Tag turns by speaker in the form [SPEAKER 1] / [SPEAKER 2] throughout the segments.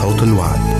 [SPEAKER 1] صوت الوعد.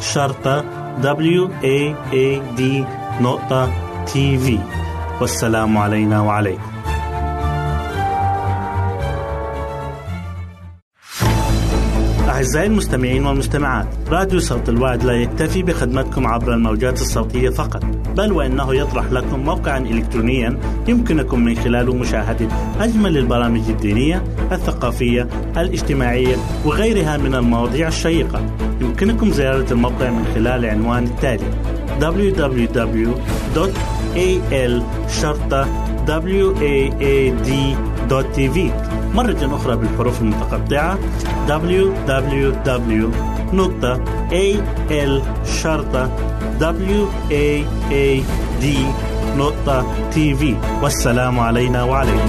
[SPEAKER 2] شرطة W A A D نقطة تي في والسلام علينا وعليكم. أعزائي المستمعين والمستمعات راديو صوت الوعد لا يكتفي بخدمتكم عبر الموجات الصوتية فقط بل وإنه يطرح لكم موقعا إلكترونيا يمكنكم من خلاله مشاهدة أجمل البرامج الدينية الثقافية الاجتماعية وغيرها من المواضيع الشيقة. يمكنكم زيارة الموقع من خلال العنوان التالي www.al-waad.tv مرة أخرى بالحروف المتقطعة www.al-waad.tv والسلام علينا وعليكم.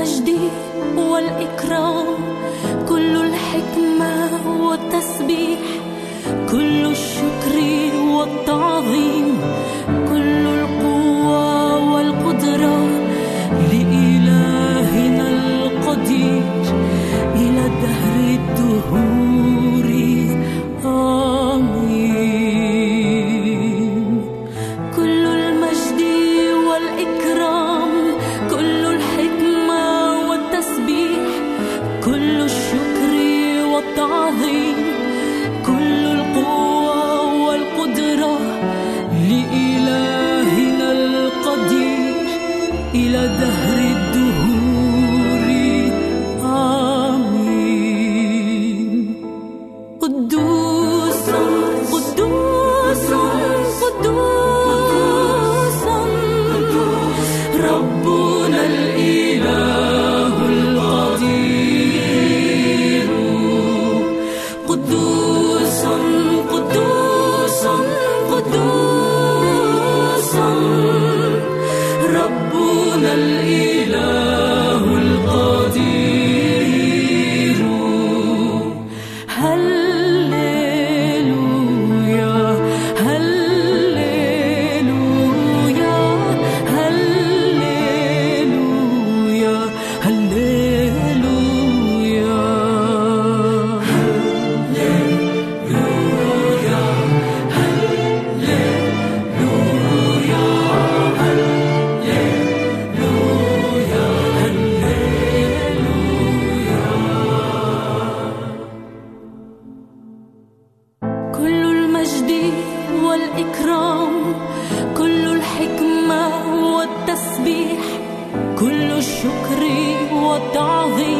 [SPEAKER 1] المجد والإكرام كل الحكمة والتسبيح كل الشكر والتعظيم. والإكرام كل الحكمة والتسبيح كل الشكر والتعظيم.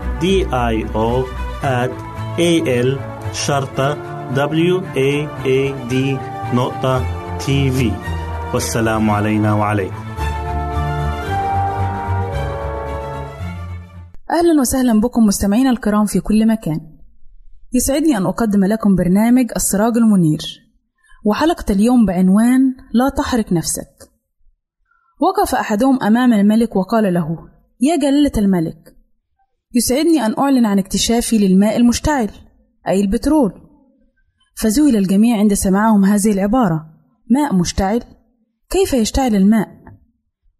[SPEAKER 1] D I O at A L شرطة W A A D نقطة تي في والسلام علينا وعليكم.
[SPEAKER 3] أهلا وسهلا بكم مستمعينا الكرام في كل مكان. يسعدني أن أقدم لكم برنامج السراج المنير. وحلقة اليوم بعنوان لا تحرق نفسك. وقف أحدهم أمام الملك وقال له يا جلالة الملك يسعدني أن أعلن عن اكتشافي للماء المشتعل أي البترول. فذهل الجميع عند سماعهم هذه العبارة ماء مشتعل؟ كيف يشتعل الماء؟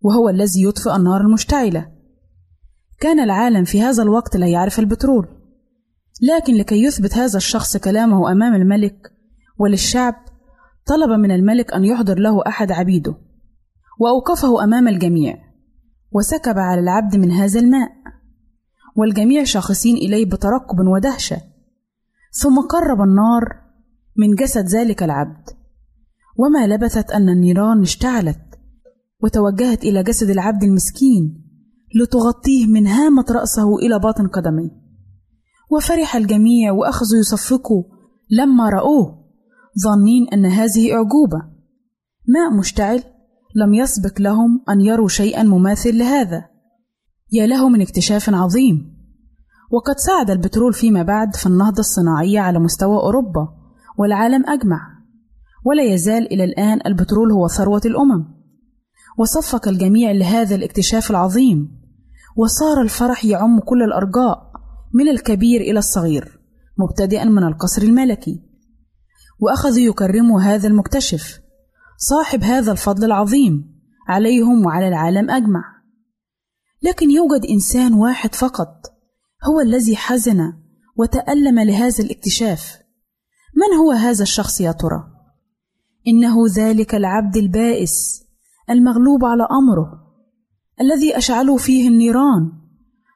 [SPEAKER 3] وهو الذي يطفئ النار المشتعلة. كان العالم في هذا الوقت لا يعرف البترول. لكن لكي يثبت هذا الشخص كلامه أمام الملك وللشعب طلب من الملك أن يحضر له أحد عبيده. وأوقفه أمام الجميع. وسكب على العبد من هذا الماء. والجميع شاخصين إليه بترقب ودهشة. ثم قرب النار من جسد ذلك العبد. وما لبثت أن النيران اشتعلت وتوجهت إلى جسد العبد المسكين لتغطيه من هامة رأسه إلى باطن قدميه. وفرح الجميع وأخذوا يصفقوا لما رأوه ظانين أن هذه أعجوبة. ماء مشتعل لم يسبق لهم أن يروا شيئا مماثل لهذا. يا له من اكتشاف عظيم. وقد ساعد البترول فيما بعد في النهضة الصناعية على مستوى أوروبا والعالم أجمع. ولا يزال إلى الآن البترول هو ثروة الأمم. وصفق الجميع لهذا الاكتشاف العظيم. وصار الفرح يعم كل الأرجاء من الكبير إلى الصغير مبتدئا من القصر الملكي. وأخذوا يكرموا هذا المكتشف صاحب هذا الفضل العظيم عليهم وعلى العالم أجمع. لكن يوجد إنسان واحد فقط هو الذي حزن وتألم لهذا الاكتشاف. من هو هذا الشخص يا ترى؟ إنه ذلك العبد البائس المغلوب على أمره الذي أشعله فيه النيران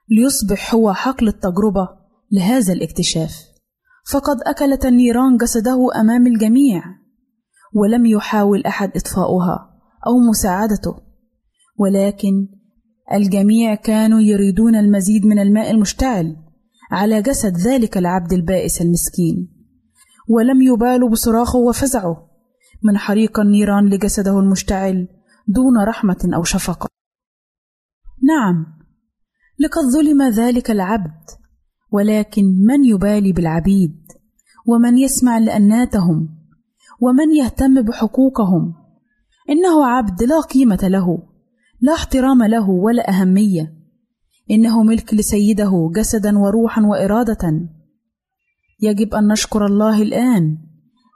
[SPEAKER 3] ليصبح هو حقل التجربة لهذا الاكتشاف. فقد أكلت النيران جسده أمام الجميع ولم يحاول أحد إطفاؤها أو مساعدته. ولكن الجميع كانوا يريدون المزيد من الماء المشتعل على جسد ذلك العبد البائس المسكين ولم يبالوا بصراخه وفزعه من حريق النيران لجسده المشتعل دون رحمة أو شفقة. نعم، لقد ظلم ذلك العبد، ولكن من يبالي بالعبيد؟ ومن يسمع لأناتهم؟ ومن يهتم بحقوقهم؟ إنه عبد لا قيمة له، لا احترام له ولا أهمية، إنه ملك لسيده جسدا وروحا وإرادة. يجب أن نشكر الله الآن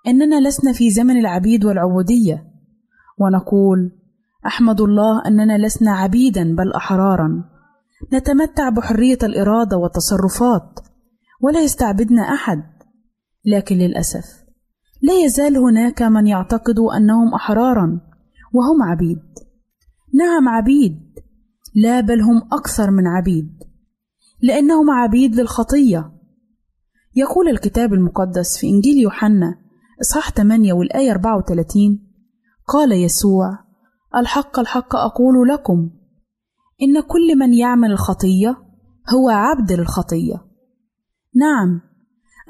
[SPEAKER 3] إننا لسنا في زمن العبيد والعبودية، ونقول: أحمد الله أننا لسنا عبيدا بل أحرارا، نتمتع بحرية الإرادة والتصرفات، ولا يستعبدنا أحد، لكن للأسف لا يزال هناك من يعتقد أنهم أحرارا وهم عبيد. نعم عبيد، لا بل هم أكثر من عبيد، لأنهم عبيد للخطية. يقول الكتاب المقدس في إنجيل يوحنا إصحاح 8 والآية 34 قال يسوع: الحق الحق أقول لكم إن كل من يعمل الخطية هو عبد للخطية. نعم،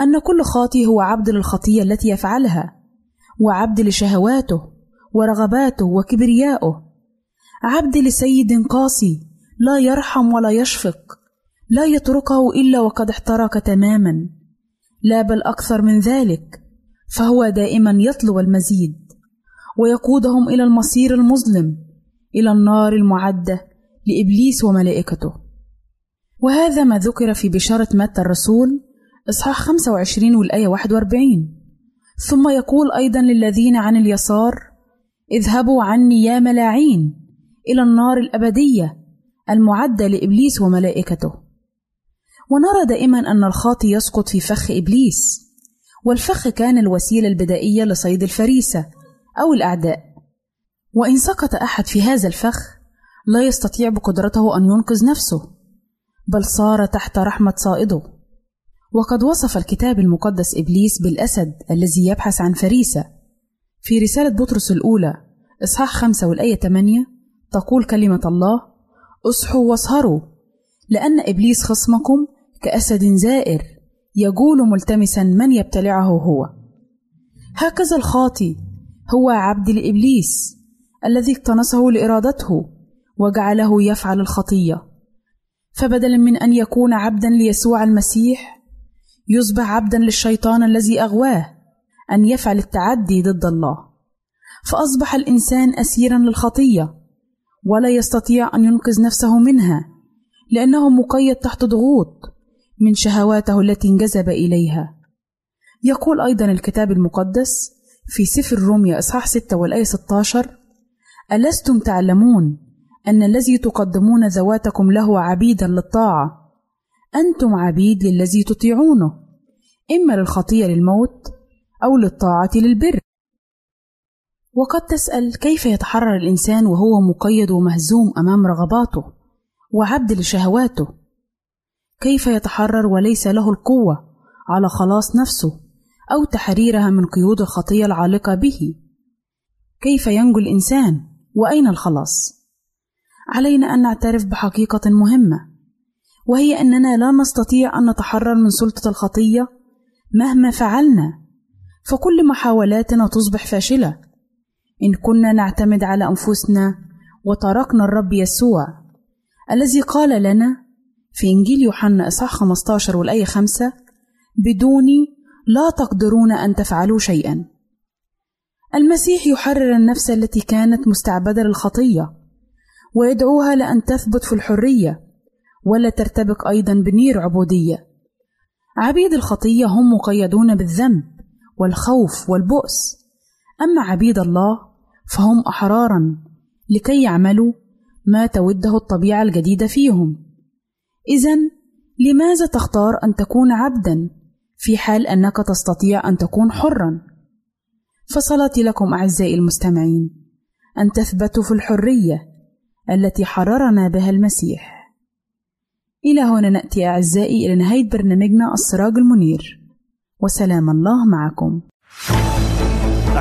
[SPEAKER 3] أن كل خاطي هو عبد للخطية التي يفعلها، وعبد لشهواته ورغباته وكبريائه، عبد لسيد قاسي لا يرحم ولا يشفق، لا يتركه إلا وقد احترق تماما، لا بل أكثر من ذلك، فهو دائما يطلب المزيد ويقودهم إلى المصير المظلم إلى النار المعدة لإبليس وملائكته. وهذا ما ذكر في بشارة متى الرسول إصحاح 25 والآية 41 ثم يقول أيضا للذين عن اليسار اذهبوا عني يا ملاعين إلى النار الأبدية المعدة لإبليس وملائكته. ونرى دائما أن الخاطي يسقط في فخ إبليس والفخ كان الوسيلة البدائية لصيد الفريسة أو الأعداء. وإن سقط أحد في هذا الفخ لا يستطيع بقدرته أن ينقذ نفسه بل صار تحت رحمة صائده. وقد وصف الكتاب المقدس إبليس بالأسد الذي يبحث عن فريسة في رسالة بطرس الأولى إصحاح خمسة والآية 8 تقول كلمة الله اصحوا واسهروا لأن إبليس خصمكم كأسد زائر يجول ملتمسا من يبتلعه هو. هكذا الخاطي هو عبد لابليس الذي اقتنصه لإرادته وجعله يفعل الخطية. فبدلا من أن يكون عبدا ليسوع المسيح يصبح عبدا للشيطان الذي أغواه أن يفعل التعدي ضد الله. فأصبح الإنسان اسيرا للخطية. ولا يستطيع أن ينقذ نفسه منها لأنه مقيد تحت ضغوط من شهواته التي انجذب إليها. يقول أيضا الكتاب المقدس في سفر الرومية إصحاح 6 والآية 16 ألستم تعلمون أن الذي تقدمون ذواتكم له عبيدا للطاعة؟ أنتم عبيد للذي تطيعونه إما للخطية للموت أو للطاعة للبر. وقد تسأل كيف يتحرر الإنسان وهو مقيد ومهزوم أمام رغباته وعبد لشهواته؟ كيف يتحرر وليس له القوة على خلاص نفسه أو تحريرها من قيود الخطية العالقة به؟ كيف ينجو الإنسان وأين الخلاص؟ علينا أن نعترف بحقيقة مهمة وهي أننا لا نستطيع أن نتحرر من سلطة الخطية مهما فعلنا فكل محاولاتنا تصبح فاشلة. إن كنا نعتمد على أنفسنا وتركنا الرب يسوع الذي قال لنا في إنجيل يوحنا إصحاح 15 والآية 5 بدوني لا تقدرون أن تفعلوا شيئا. المسيح يحرر النفس التي كانت مستعبدة للخطية ويدعوها لأن تثبت في الحرية ولا ترتبك أيضا بنير عبودية. عبيد الخطية هم مقيدون بالذنب والخوف والبؤس. أما عبيد الله فهم أحرارا لكي يعملوا ما توده الطبيعة الجديدة فيهم. إذا لماذا تختار أن تكون عبدا في حال أنك تستطيع أن تكون حرا؟ فصلاتي لكم أعزائي المستمعين أن تثبتوا في الحرية التي حررنا بها المسيح. إلى هنا نأتي أعزائي إلى نهاية برنامجنا السراج المنير. وسلام الله معكم.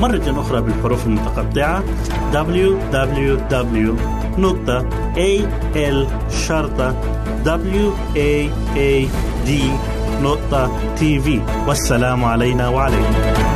[SPEAKER 2] مرة أخرى بالحروف المتقطعة www.al-waad.tv والسلام علينا وعليكم.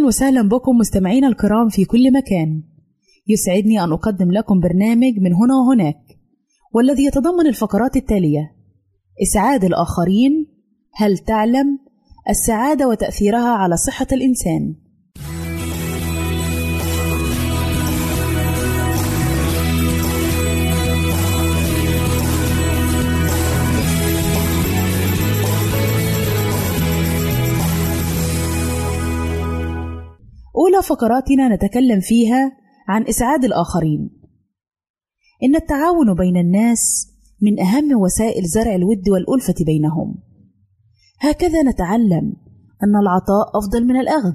[SPEAKER 3] أهلا وسهلا بكم مستمعينا الكرام في كل مكان. يسعدني أن أقدم لكم برنامج من هنا وهناك والذي يتضمن الفقرات التالية إسعاد الآخرين هل تعلم؟ السعادة وتأثيرها على صحة الإنسان. فقراتنا نتكلم فيها عن إسعاد الآخرين. إن التعاون بين الناس من أهم وسائل زرع الود والألفة بينهم. هكذا نتعلم أن العطاء أفضل من الأخذ.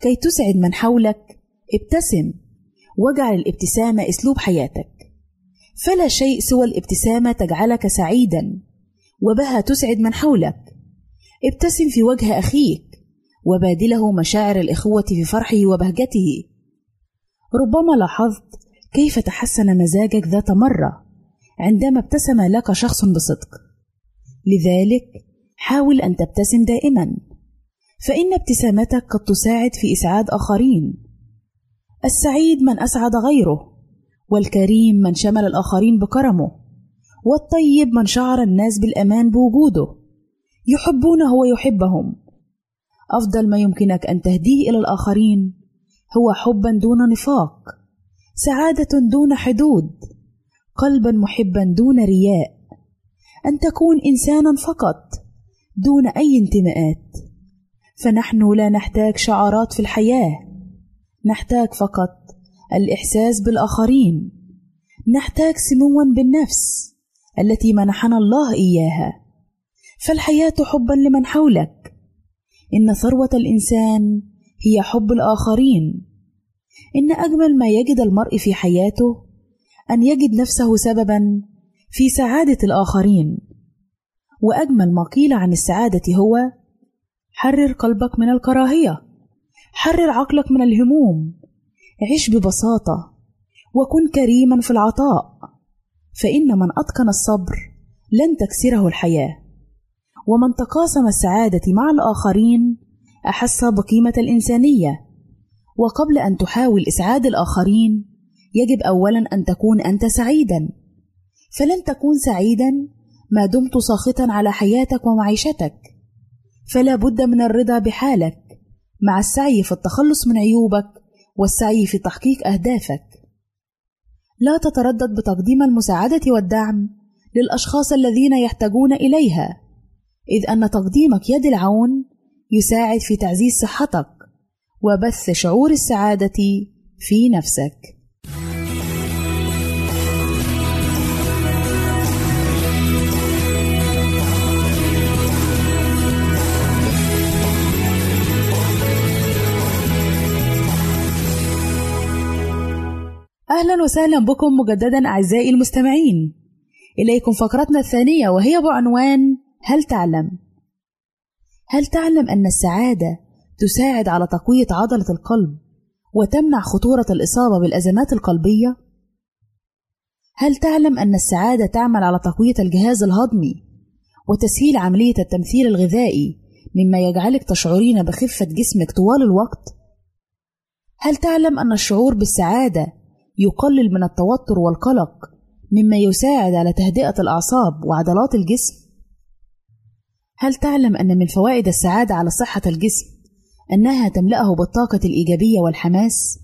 [SPEAKER 3] كي تسعد من حولك ابتسم واجعل الابتسامة أسلوب حياتك. فلا شيء سوى الابتسامة تجعلك سعيدا وبها تسعد من حولك. ابتسم في وجه أخيك وبادله مشاعر الإخوة في فرحه وبهجته. ربما لاحظت كيف تحسن مزاجك ذات مرة عندما ابتسم لك شخص بصدق. لذلك حاول أن تبتسم دائما، فإن ابتسامتك قد تساعد في إسعاد آخرين. السعيد من أسعد غيره، والكريم من شمل الآخرين بكرمه، والطيب من شعر الناس بالأمان بوجوده، يحبونه ويحبهم. أفضل ما يمكنك أن تهديه إلى الآخرين هو حبا دون نفاق، سعادة دون حدود، قلبا محبا دون رياء، أن تكون إنسانا فقط دون أي انتماءات، فنحن لا نحتاج شعارات في الحياة، نحتاج فقط الإحساس بالآخرين، نحتاج سموا بالنفس التي منحنا الله إياها، فالحياة حبا لمن حولك. إن ثروة الإنسان هي حب الآخرين. إن أجمل ما يجد المرء في حياته أن يجد نفسه سببا في سعادة الآخرين. وأجمل ما قيل عن السعادة هو: حرر قلبك من الكراهية، حرر عقلك من الهموم، عش ببساطة، وكن كريما في العطاء، فإن من أتقن الصبر لن تكسره الحياة. ومن تقاسم السعادة مع الآخرين أحس بقيمة الإنسانية. وقبل أن تحاول إسعاد الآخرين يجب أولا أن تكون أنت سعيدا. فلن تكون سعيدا ما دمت ساخطا على حياتك ومعيشتك. فلا بد من الرضا بحالك مع السعي في التخلص من عيوبك والسعي في تحقيق أهدافك. لا تتردد بتقديم المساعدة والدعم للأشخاص الذين يحتاجون إليها. إذ أن تقديمك يد العون يساعد في تعزيز صحتك وبث شعور السعادة في نفسك. أهلا وسهلا بكم مجددا أعزائي المستمعين إليكم فقرتنا الثانية وهي بعنوان هل تعلم؟ هل تعلم أن السعادة تساعد على تقوية عضلة القلب وتمنع خطورة الإصابة بالأزمات القلبية؟ هل تعلم أن السعادة تعمل على تقوية الجهاز الهضمي وتسهيل عملية التمثيل الغذائي مما يجعلك تشعرين بخفة جسمك طوال الوقت؟ هل تعلم أن الشعور بالسعادة يقلل من التوتر والقلق مما يساعد على تهدئة الأعصاب وعضلات الجسم؟ هل تعلم أن من فوائد السعادة على صحة الجسم أنها تملأه بالطاقة الإيجابية والحماس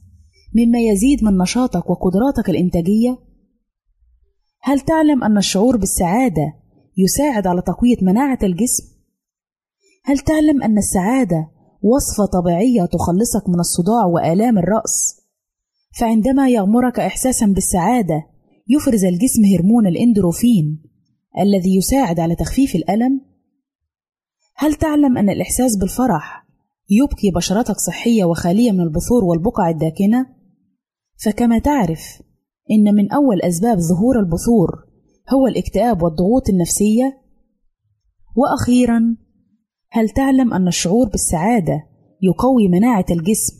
[SPEAKER 3] مما يزيد من نشاطك وقدراتك الإنتاجية؟ هل تعلم أن الشعور بالسعادة يساعد على تقوية مناعة الجسم؟ هل تعلم أن السعادة وصفة طبيعية تخلصك من الصداع وآلام الرأس؟ فعندما يغمرك إحساسا بالسعادة يفرز الجسم هرمون الإندروفين الذي يساعد على تخفيف الألم؟ هل تعلم أن الإحساس بالفرح يبقي بشرتك صحية وخالية من البثور والبقع الداكنة؟ فكما تعرف إن من أول أسباب ظهور البثور هو الاكتئاب والضغوط النفسية؟ وأخيرا هل تعلم أن الشعور بالسعادة يقوي مناعة الجسم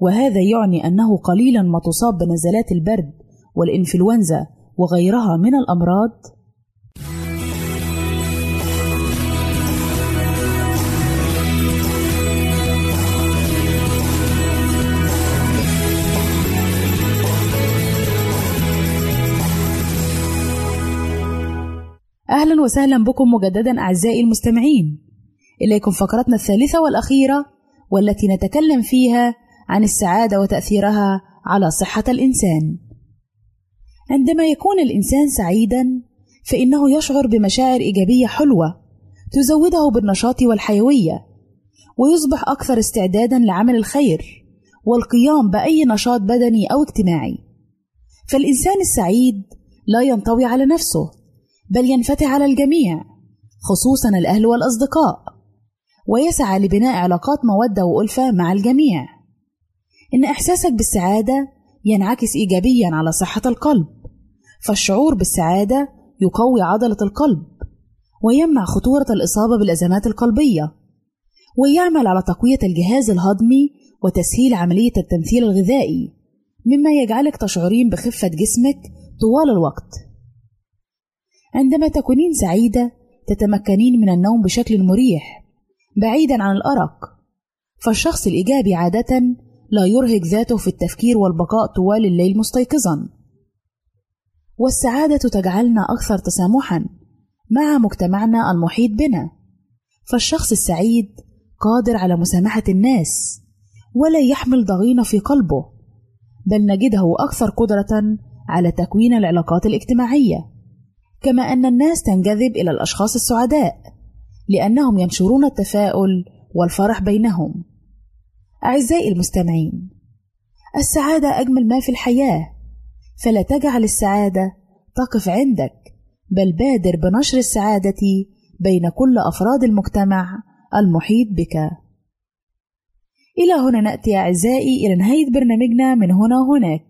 [SPEAKER 3] وهذا يعني أنه قليلا ما تصاب بنزلات البرد والإنفلونزا وغيرها من الأمراض؟ أهلا وسهلا بكم مجددا أعزائي المستمعين إليكم فقرتنا الثالثة والأخيرة والتي نتكلم فيها عن السعادة وتأثيرها على صحة الإنسان. عندما يكون الإنسان سعيدا فإنه يشعر بمشاعر إيجابية حلوة تزوده بالنشاط والحيوية ويصبح أكثر استعدادا لعمل الخير والقيام بأي نشاط بدني أو اجتماعي. فالإنسان السعيد لا ينطوي على نفسه بل ينفتح على الجميع خصوصا الأهل والأصدقاء ويسعى لبناء علاقات مودة وألفة مع الجميع. إن إحساسك بالسعادة ينعكس إيجابيا على صحة القلب فالشعور بالسعادة يقوي عضلة القلب ويمنع خطورة الإصابة بالأزمات القلبية ويعمل على تقوية الجهاز الهضمي وتسهيل عملية التمثيل الغذائي مما يجعلك تشعرين بخفة جسمك طوال الوقت. عندما تكونين سعيدة تتمكنين من النوم بشكل مريح بعيدا عن الأرق. فالشخص الإيجابي عادة لا يرهق ذاته في التفكير والبقاء طوال الليل مستيقظا. والسعادة تجعلنا أكثر تسامحا مع مجتمعنا المحيط بنا. فالشخص السعيد قادر على مسامحة الناس ولا يحمل ضغينة في قلبه بل نجده أكثر قدرة على تكوين العلاقات الاجتماعية. كما أن الناس تنجذب إلى الأشخاص السعداء لأنهم ينشرون التفاؤل والفرح بينهم. أعزائي المستمعين، السعادة أجمل ما في الحياة، فلا تجعل السعادة تقف عندك، بل بادر بنشر السعادة بين كل أفراد المجتمع المحيط بك. إلى هنا نأتي أعزائي إلى نهاية برنامجنا من هنا وهناك.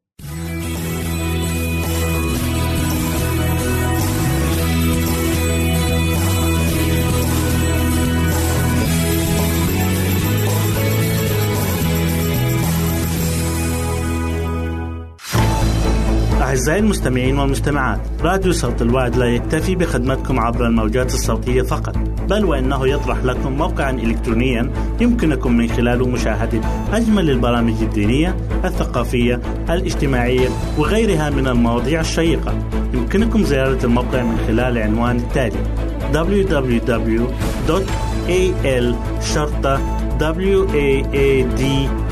[SPEAKER 2] أعزائي المستمعين والمستمعات راديو صوت الوعد لا يكتفي بخدمتكم عبر الموجات الصوتية فقط بل وإنه يطرح لكم موقعا إلكترونيا يمكنكم من خلاله مشاهدة أجمل البرامج الدينية الثقافية الاجتماعية وغيرها من المواضيع الشيقة. يمكنكم زيارة الموقع من خلال العنوان التالي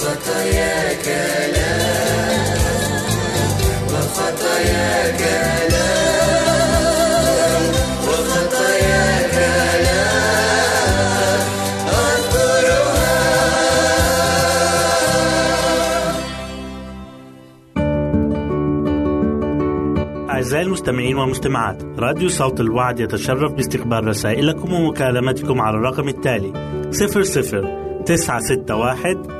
[SPEAKER 4] الوعد. أعزائي المستمعين والمستمعات راديو صوت الوعد يتشرف باستقبال رسائلكم ومكالمتكم على الرقم التالي 00 961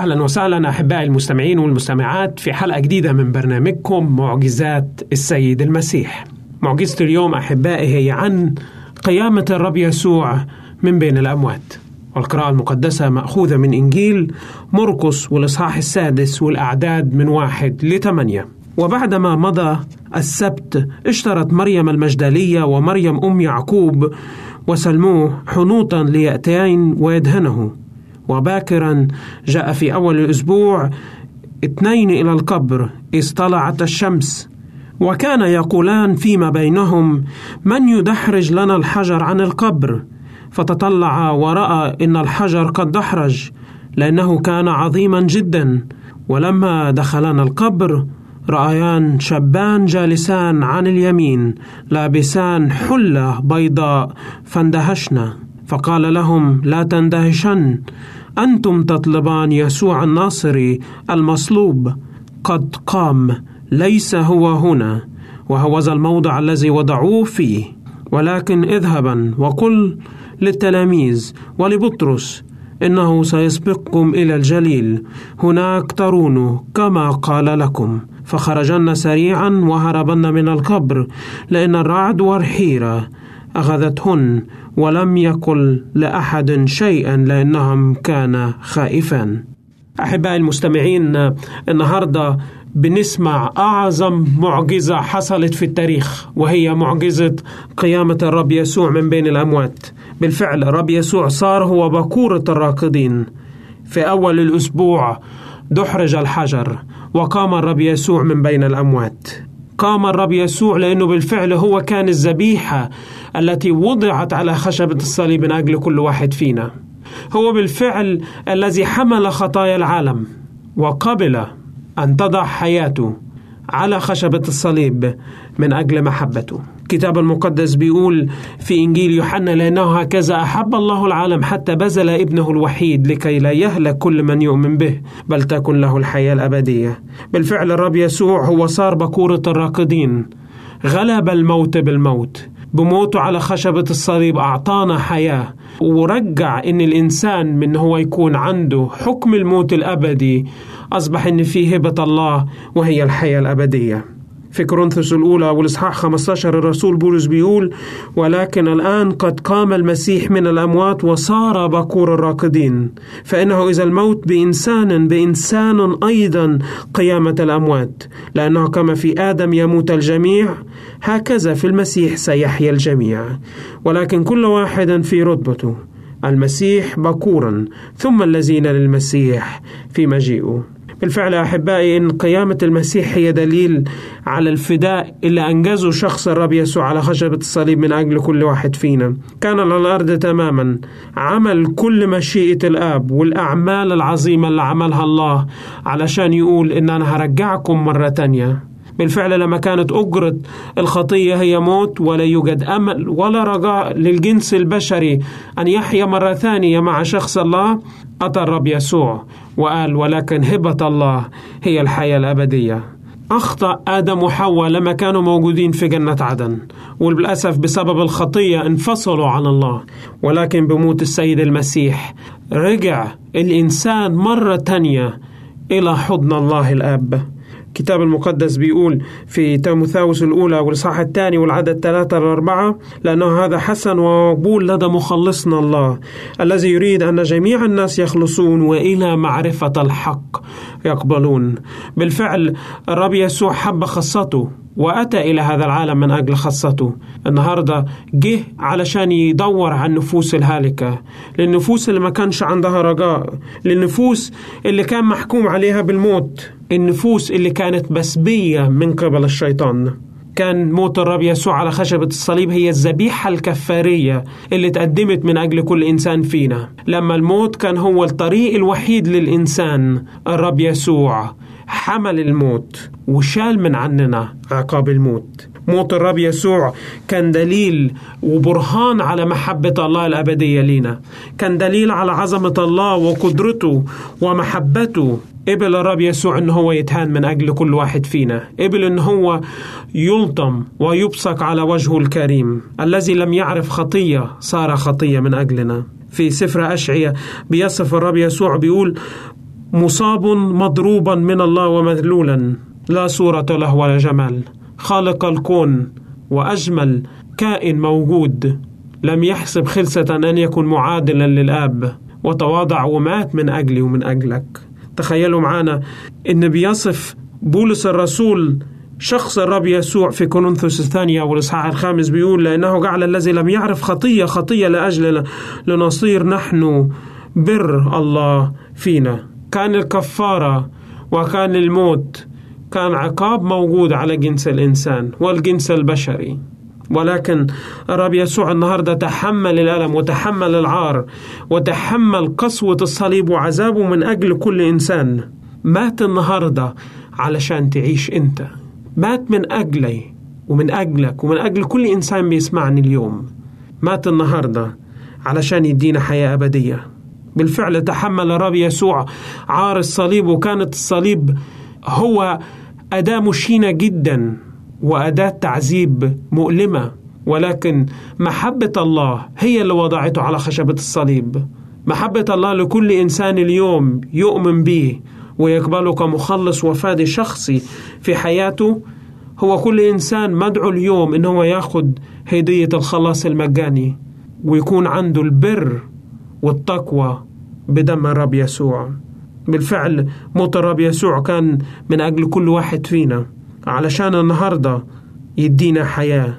[SPEAKER 5] أهلا وسهلا أحبائي المستمعين والمستمعات في حلقة جديدة من برنامجكم معجزات السيد المسيح. معجزة اليوم أحبائي هي عن قيامة الرب يسوع من بين الأموات. والقراءة المقدسة مأخوذة من إنجيل مرقس والإصحاح السادس والأعداد من واحد لثمانية وبعدما مضى السبت اشترت مريم المجدلية ومريم أم يعقوب وسلموه حنوطا ليأتين ويدهنه وباكرا جاء في أول الأسبوع اثنين إلى القبر إذ طلعت الشمس. وكان يقولان فيما بينهم من يدحرج لنا الحجر عن القبر؟ فتطلع ورأى إن الحجر قد دحرج لأنه كان عظيما جدا. ولما دخلنا القبر رأيان شابان جالسان عن اليمين لابسان حلة بيضاء فاندهشنا. فقال لهم لا تندهشن. أنتم تطلبان يسوع الناصري المصلوب. قد قام ليس هو هنا. وهو ذا الموضع الذي وضعوه فيه. ولكن اذهبا وقل للتلاميذ ولبطرس إنه سيسبقكم إلى الجليل. هناك ترونه كما قال لكم. فخرجن سريعا وهربن من القبر. لأن الرعد والحيرة أخذتهن ولم يقل لأحد شيئا لأنهم كان خائفا. أحبائي المستمعين النهاردة بنسمع أعظم معجزة حصلت في التاريخ وهي معجزة قيامة الرب يسوع من بين الأموات. بالفعل الرب يسوع صار هو بكورة الراكضين في أول الأسبوع دحرج الحجر وقام الرب يسوع من بين الأموات. قام الرب يسوع لأنه بالفعل هو كان الذبيحة التي وضعت على خشبة الصليب من أجل كل واحد فينا. هو بالفعل الذي حمل خطايا العالم وقبل أن تضع حياته على خشبة الصليب من أجل محبته. الكتاب المقدس بيقول في إنجيل يوحنا لأنه هكذا أحب الله العالم حتى بذل ابنه الوحيد لكي لا يهلك كل من يؤمن به بل تكن له الحياة الأبدية. بالفعل الرب يسوع هو صار بكورة الراكضين غلب الموت بالموت. بموته على خشبة الصليب أعطانا حياة. ورجع إن الإنسان من هو يكون عنده حكم الموت الأبدي أصبح إن فيه هبة الله وهي الحياة الأبدية. في كورنثوس الأولى والإصحاح 15 الرسول بولس بيقول ولكن الآن قد قام المسيح من الأموات وصار بكور الراكدين فإنه إذا الموت بإنسان بإنسان أيضا قيامة الأموات. لأنه كما في آدم يموت الجميع هكذا في المسيح سيحيا الجميع. ولكن كل واحد في رتبته. المسيح بكورا ثم الذين للمسيح في مجيئه. بالفعل أحبائي إن قيامة المسيح هي دليل على الفداء اللي أنجزه شخص الرب يسوع على خشبة الصليب من أجل كل واحد فينا. كان على الأرض تماما. عمل كل مشيئة الآب والأعمال العظيمة اللي عملها الله علشان يقول إن أنا هرجعكم مرة تانية. بالفعل لما كانت أجرة الخطية هي موت ولا يوجد أمل ولا رجاء للجنس البشري أن يحيا مرة ثانية مع شخص الله. أتى الرب يسوع وقال ولكن هبة الله هي الحياة الأبدية. أخطأ آدم وحواء لما كانوا موجودين في جنة عدن وللأسف بسبب الخطية انفصلوا عن الله. ولكن بموت السيد المسيح رجع الإنسان مرة تانية إلى حضن الله الآب. الكتاب المقدس بيقول في تيموثاوس الأولى والإصحاح الثاني والعدد ثلاثة لأربعة لأنه هذا حسن ومقبول لدى مخلصنا الله الذي يريد أن جميع الناس يخلصون وإلى معرفة الحق يقبلون. بالفعل الرب يسوع حب خاصته وأتى إلى هذا العالم من أجل خاصته. النهاردة جه علشان يدور عن النفوس الهالكة للنفوس اللي ما كانش عندها رجاء للنفوس اللي كان محكوم عليها بالموت. النفوس اللي كانت مسبية من قبل الشيطان. كان موت الرب يسوع على خشبة الصليب هي الذبيحة الكفارية اللي تقدمت من أجل كل إنسان فينا. لما الموت كان هو الطريق الوحيد للإنسان الرب يسوع حمل الموت وشال من عننا عقاب الموت. موت الرب يسوع كان دليل وبرهان على محبة الله الأبدية لينا. كان دليل على عظمة الله وقدرته ومحبته قبل الرب يسوع ان هو يتهان من أجل كل واحد فينا. قبل ان هو يلطم ويبصق على وجهه الكريم. الذي لم يعرف خطية صار خطية من أجلنا. في سفر اشعيا بيصف الرب يسوع بيقول مصاب مضروبا من الله ومذلولا. لا صورة له ولا جمال. خالق الكون وأجمل كائن موجود. لم يحسب خلسة أن يكون معادلا للآب. وتواضع ومات من أجلي ومن أجلك. تخيلوا معانا. إن بيصف بولس الرسول شخص الرب يسوع في كورنثوس الثانية والإصحاح الخامس بيقول لأنه جعل الذي لم يعرف خطية خطية لأجلنا. لنصير نحن بر الله فينا. كان الكفارة وكان الموت كان عقاب موجود على جنس الإنسان والجنس البشري. ولكن الرب يسوع النهاردة تحمل الألم وتحمل العار وتحمل قسوة الصليب وعذابه من أجل كل إنسان. مات النهاردة علشان تعيش أنت. مات من أجلي ومن أجلك ومن أجل كل إنسان بيسمعني اليوم. مات النهاردة علشان يدينا حياة أبدية. بالفعل تحمل الرب يسوع عار الصليب وكانت الصليب هو أداة مشينة جدا. وأداة تعذيب مؤلمة. ولكن محبة الله هي اللي وضعته على خشبة الصليب. محبة الله لكل إنسان اليوم يؤمن به ويقبله كمخلص وفادي شخصي في حياته. هو كل إنسان مدعو اليوم إنه ياخد هدية الخلاص المجاني ويكون عنده البر والتقوى بدم الرب يسوع. بالفعل موت الرب يسوع كان من أجل كل واحد فينا. علشان النهاردة يدينا حياة.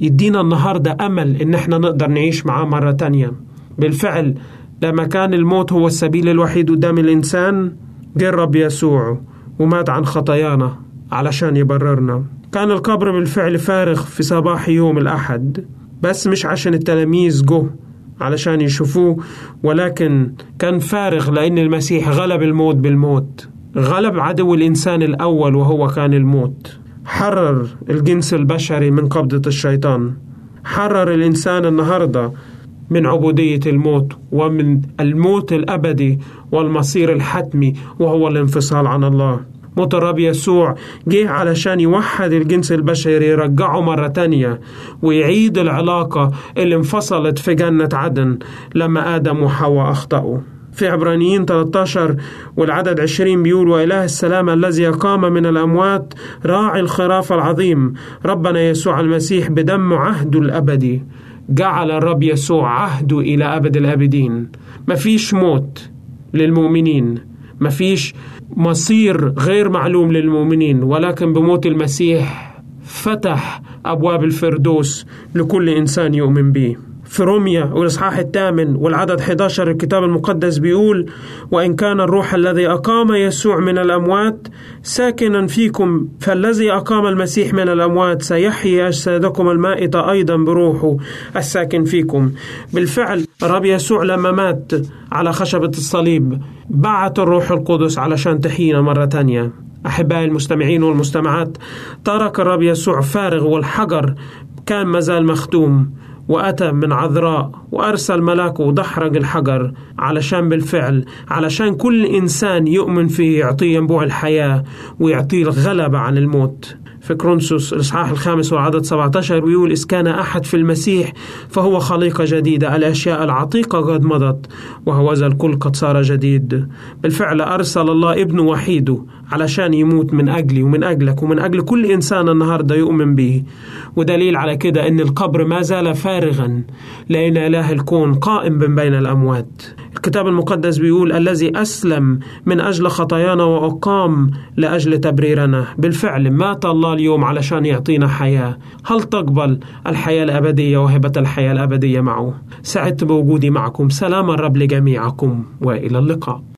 [SPEAKER 5] يدينا النهاردة أمل إن إحنا نقدر نعيش معاه مرة تانية. بالفعل لما كان الموت هو السبيل الوحيد قدام الإنسان جه الرب يسوع ومات عن خطايانا علشان يبررنا. كان القبر بالفعل فارغ في صباح يوم الأحد بس مش عشان التلاميذ جو علشان يشوفوه ولكن كان فارغ لأن المسيح غلب الموت بالموت. غلب عدو الإنسان الأول وهو كان الموت. حرر الجنس البشري من قبضة الشيطان. حرر الإنسان النهاردة من عبودية الموت ومن الموت الأبدي والمصير الحتمي وهو الانفصال عن الله. موت الرب يسوع جه علشان يوحد الجنس البشري يرجعه مرة تانية ويعيد العلاقة اللي انفصلت في جنة عدن لما آدم وحواء أخطأوا. في عبرانيين 13 والعدد 20 بيقول وإله السلام الذي قام من الأموات راعي الخراف العظيم. ربنا يسوع المسيح بدم عهده الأبدي جعل الرب يسوع عهده إلى أبد الآبدين. مفيش موت للمؤمنين. مفيش مصير غير معلوم للمؤمنين. ولكن بموت المسيح فتح أبواب الفردوس لكل إنسان يؤمن به. في روميا والإصحاح الثامن والعدد 11 الكتاب المقدس بيقول وإن كان الروح الذي أقام يسوع من الأموات ساكنا فيكم فالذي أقام المسيح من الأموات سيحيي أجسادكم المائتة أيضا بروحه الساكن فيكم. بالفعل الرب يسوع لما مات على خشبة الصليب بعت الروح القدس علشان تحيينا مرة تانية. أحبائي المستمعين والمستمعات ترك الرب يسوع فارغ والحجر كان مازال مختوم وأتى من عذراء وأرسل ملاكه ودحرج الحجر علشان بالفعل علشان كل إنسان يؤمن فيه يعطيه ينبوع الحياة ويعطيه الغلبة عن الموت. في كرونسوس الإصحاح الخامس وعدد 17 بيقول إذ كان أحد في المسيح فهو خليقة جديدة الأشياء العتيقة قد مضت وهوذا الكل قد صار جديد. بالفعل أرسل الله ابنه وحيده علشان يموت من أجلي ومن أجلك ومن أجل كل إنسان النهاردة يؤمن به. ودليل على كده أن القبر ما زال فارغا لأن إله الكون قائم من بين الأموات. الكتاب المقدس بيقول الذي أسلم من أجل خطايانا وأقام لأجل تبريرنا. بالفعل مات الله اليوم علشان يعطينا حياة. هل تقبل الحياة الأبدية وهبة الحياة الأبدية معه؟ سعدت بوجودي معكم. سلام الرب لجميعكم وإلى اللقاء.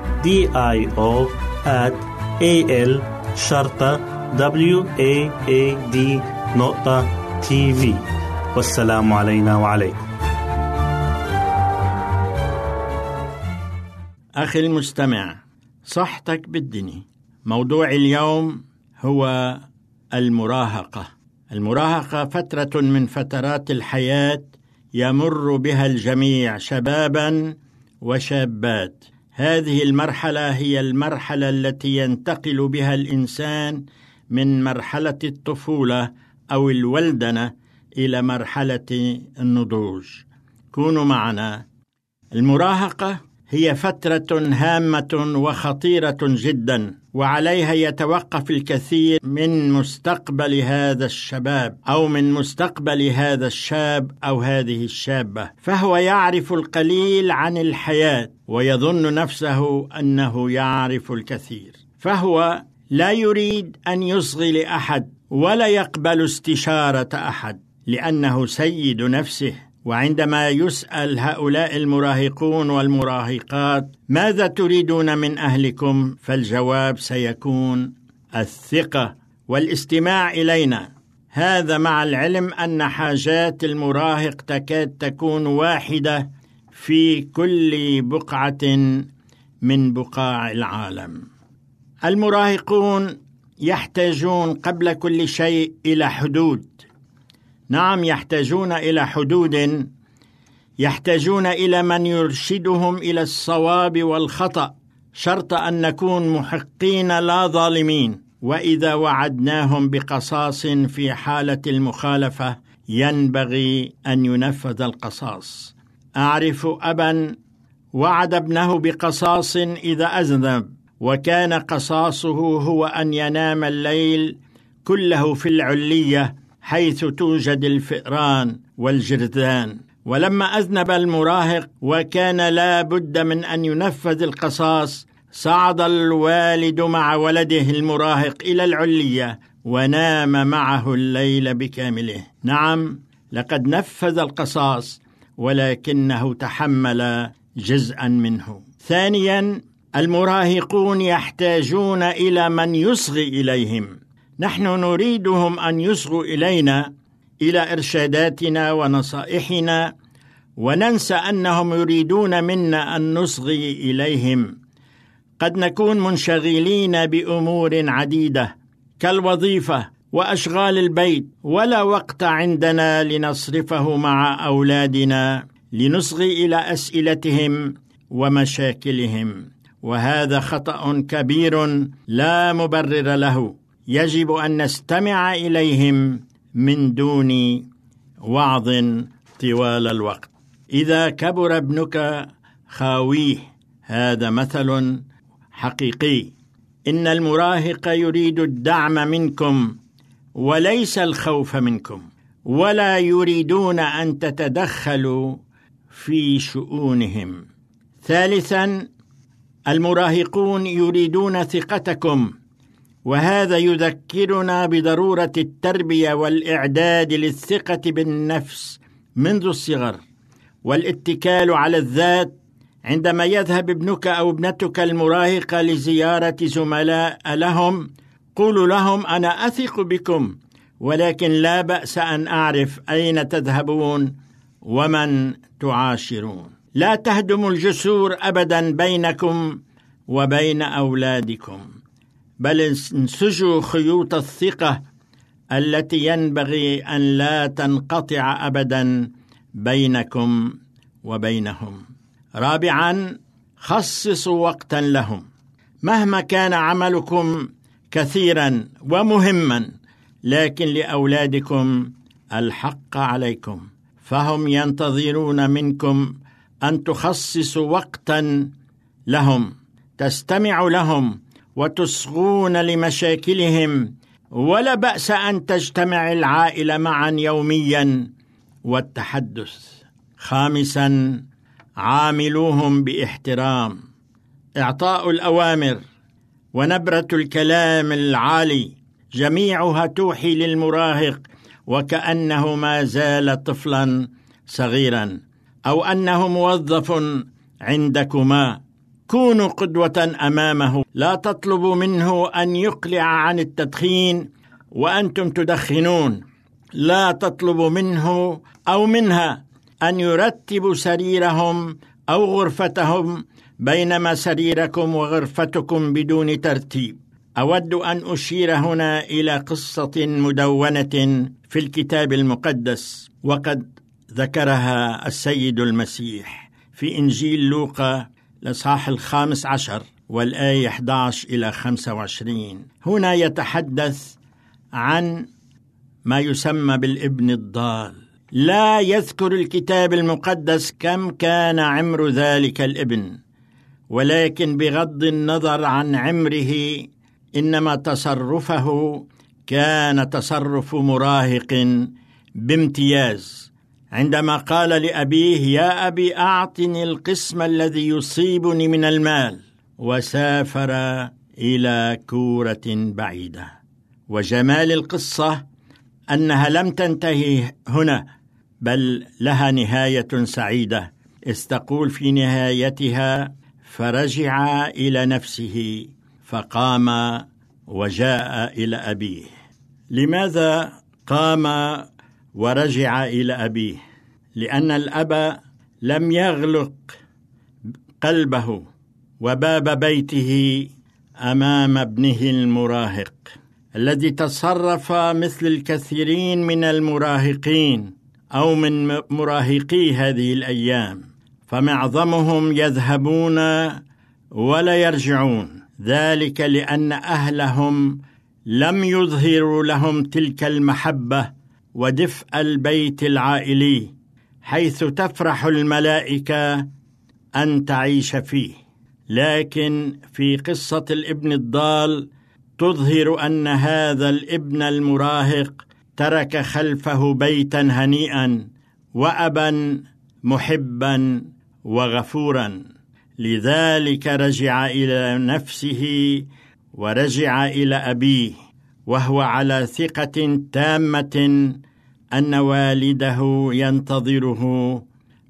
[SPEAKER 4] D I O at A L شرطة W A A D نقطة تي في والسلام علينا وعليكم.
[SPEAKER 6] أخي المستمع صحتك بالدني موضوع اليوم هو المراهقة. المراهقة فترة من فترات الحياة يمر بها الجميع شبابا وشابات. هذه المرحلة هي المرحلة التي ينتقل بها الإنسان من مرحلة الطفولة أو الولدنة إلى مرحلة النضوج. كونوا معنا. المراهقة هي فترة هامة وخطيرة جدا وعليها يتوقف الكثير من مستقبل هذا الشباب أو من مستقبل هذا الشاب أو هذه الشابة. فهو يعرف القليل عن الحياة ويظن نفسه أنه يعرف الكثير. فهو لا يريد أن يصغي لأحد ولا يقبل استشارة أحد لأنه سيد نفسه. وعندما يسأل هؤلاء المراهقون والمراهقات ماذا تريدون من أهلكم؟ فالجواب سيكون الثقة والاستماع إلينا. هذا مع العلم أن حاجات المراهق تكاد تكون واحدة في كل بقعة من بقاع العالم. المراهقون يحتاجون قبل كل شيء إلى حدود نعم يحتاجون إلى حدود يحتاجون إلى من يرشدهم إلى الصواب والخطأ شرط أن نكون محقين لا ظالمين. وإذا وعدناهم بقصاص في حالة المخالفة ينبغي أن ينفذ القصاص. أعرف ابا وعد ابنه بقصاص إذا أذنب وكان قصاصه هو أن ينام الليل كله في العلية حيث توجد الفئران والجرذان ولما أذنب المراهق وكان لا بد من أن ينفذ القصاص صعد الوالد مع ولده المراهق إلى العلية ونام معه الليل بكامله. نعم لقد نفذ القصاص ولكنه تحمل جزءا منه. ثانيا المراهقون يحتاجون إلى من يصغي إليهم. نحن نريدهم أن يصغوا إلينا إلى إرشاداتنا ونصائحنا وننسى أنهم يريدون منا أن نصغي إليهم. قد نكون منشغلين بأمور عديدة كالوظيفة وأشغال البيت ولا وقت عندنا لنصرفه مع أولادنا لنصغي إلى أسئلتهم ومشاكلهم. وهذا خطأ كبير لا مبرر له. يجب أن نستمع إليهم من دون وعظ طوال الوقت. إذا كبر ابنك خاويه هذا مثل حقيقي. إن المراهق يريد الدعم منكم وليس الخوف منكم. ولا يريدون أن تتدخلوا في شؤونهم. ثالثا المراهقون يريدون ثقتكم. وهذا يذكرنا بضرورة التربية والإعداد للثقة بالنفس منذ الصغر والاتكال على الذات عندما يذهب ابنك أو ابنتك المراهقة لزيارة زملاء لهم قولوا لهم أنا أثق بكم ولكن لا بأس أن أعرف أين تذهبون ومن تعاشرون. لا تهدموا الجسور ابدا بينكم وبين أولادكم. بل انسجوا خيوط الثقة التي ينبغي أن لا تنقطع أبدا بينكم وبينهم. رابعا خصصوا وقتا لهم. مهما كان عملكم كثيرا ومهما لكن لأولادكم الحق عليكم. فهم ينتظرون منكم أن تخصصوا وقتا لهم. تستمعوا لهم وتصغون لمشاكلهم ولا بأس أن تجتمع العائله معا يوميا. والتحدث خامسا عاملوهم بإحترام. إعطاء الأوامر ونبرة الكلام العالي جميعها توحي للمراهق وكأنه ما زال طفلا صغيرا أو أنه موظف عندكما. كونوا قدوة أمامه. لا تطلبوا منه أن يقلع عن التدخين وأنتم تدخنون. لا تطلبوا منه أو منها أن يرتبوا سريرهم أو غرفتهم بينما سريركم وغرفتكم بدون ترتيب. أود أن أشير هنا إلى قصة مدونة في الكتاب المقدس وقد ذكرها السيد المسيح في إنجيل لوقا الاصحاح الخامس عشر والآية 11 إلى 25 هنا يتحدث عن ما يسمى بالابن الضال. لا يذكر الكتاب المقدس كم كان عمر ذلك الابن ولكن بغض النظر عن عمره إنما تصرفه كان تصرف مراهق بامتياز. عندما قال لأبيه يا أبي أعطني القسم الذي يصيبني من المال. وسافر إلى كورة بعيدة. وجمال القصة أنها لم تنتهي هنا بل لها نهاية سعيدة. استقول في نهايتها فرجع إلى نفسه فقام وجاء إلى أبيه. لماذا قام ورجع إلى أبيه لأن الأب لم يغلق قلبه وباب بيته أمام ابنه المراهق الذي تصرف مثل الكثيرين من المراهقين أو من مراهقي هذه الأيام فمعظمهم يذهبون ولا يرجعون ذلك لأن أهلهم لم يظهروا لهم تلك المحبة ودفء البيت العائلي حيث تفرح الملائكة أن تعيش فيه. لكن في قصة الابن الضال تظهر أن هذا الابن المراهق ترك خلفه بيتا هنيئا وأبا محبا وغفورا. لذلك رجع إلى نفسه ورجع إلى أبيه. وهو على ثقة تامة أن والده ينتظره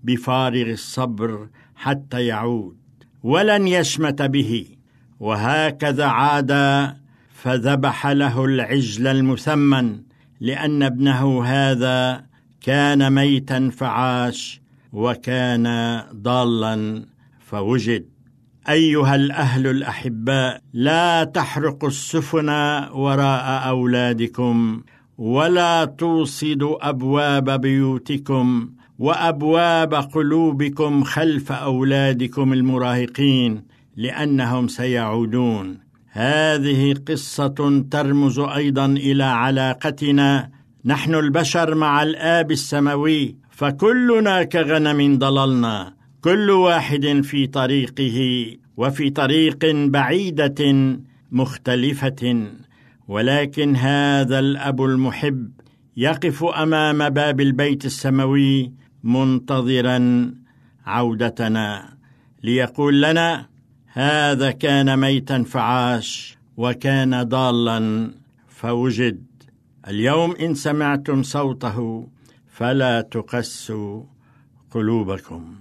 [SPEAKER 6] بفارغ الصبر حتى يعود ولن يشمت به. وهكذا عاد فذبح له العجل المثمن لأن ابنه هذا كان ميتا فعاش وكان ضالا فوجد. أيها الأهل الأحباء لا تحرقوا السفن وراء أولادكم ولا توصدوا أبواب بيوتكم وأبواب قلوبكم خلف أولادكم المراهقين لأنهم سيعودون. هذه قصة ترمز أيضا إلى علاقتنا. نحن البشر مع الآب السماوي فكلنا كغنم ضللنا. كل واحد في طريقه وفي طريق بعيدة مختلفة ولكن هذا الأب المحب يقف أمام باب البيت السماوي منتظرا عودتنا ليقول لنا هذا كان ميتا فعاش وكان ضالا فوجد. اليوم إن سمعتم صوته فلا تقسوا قلوبكم.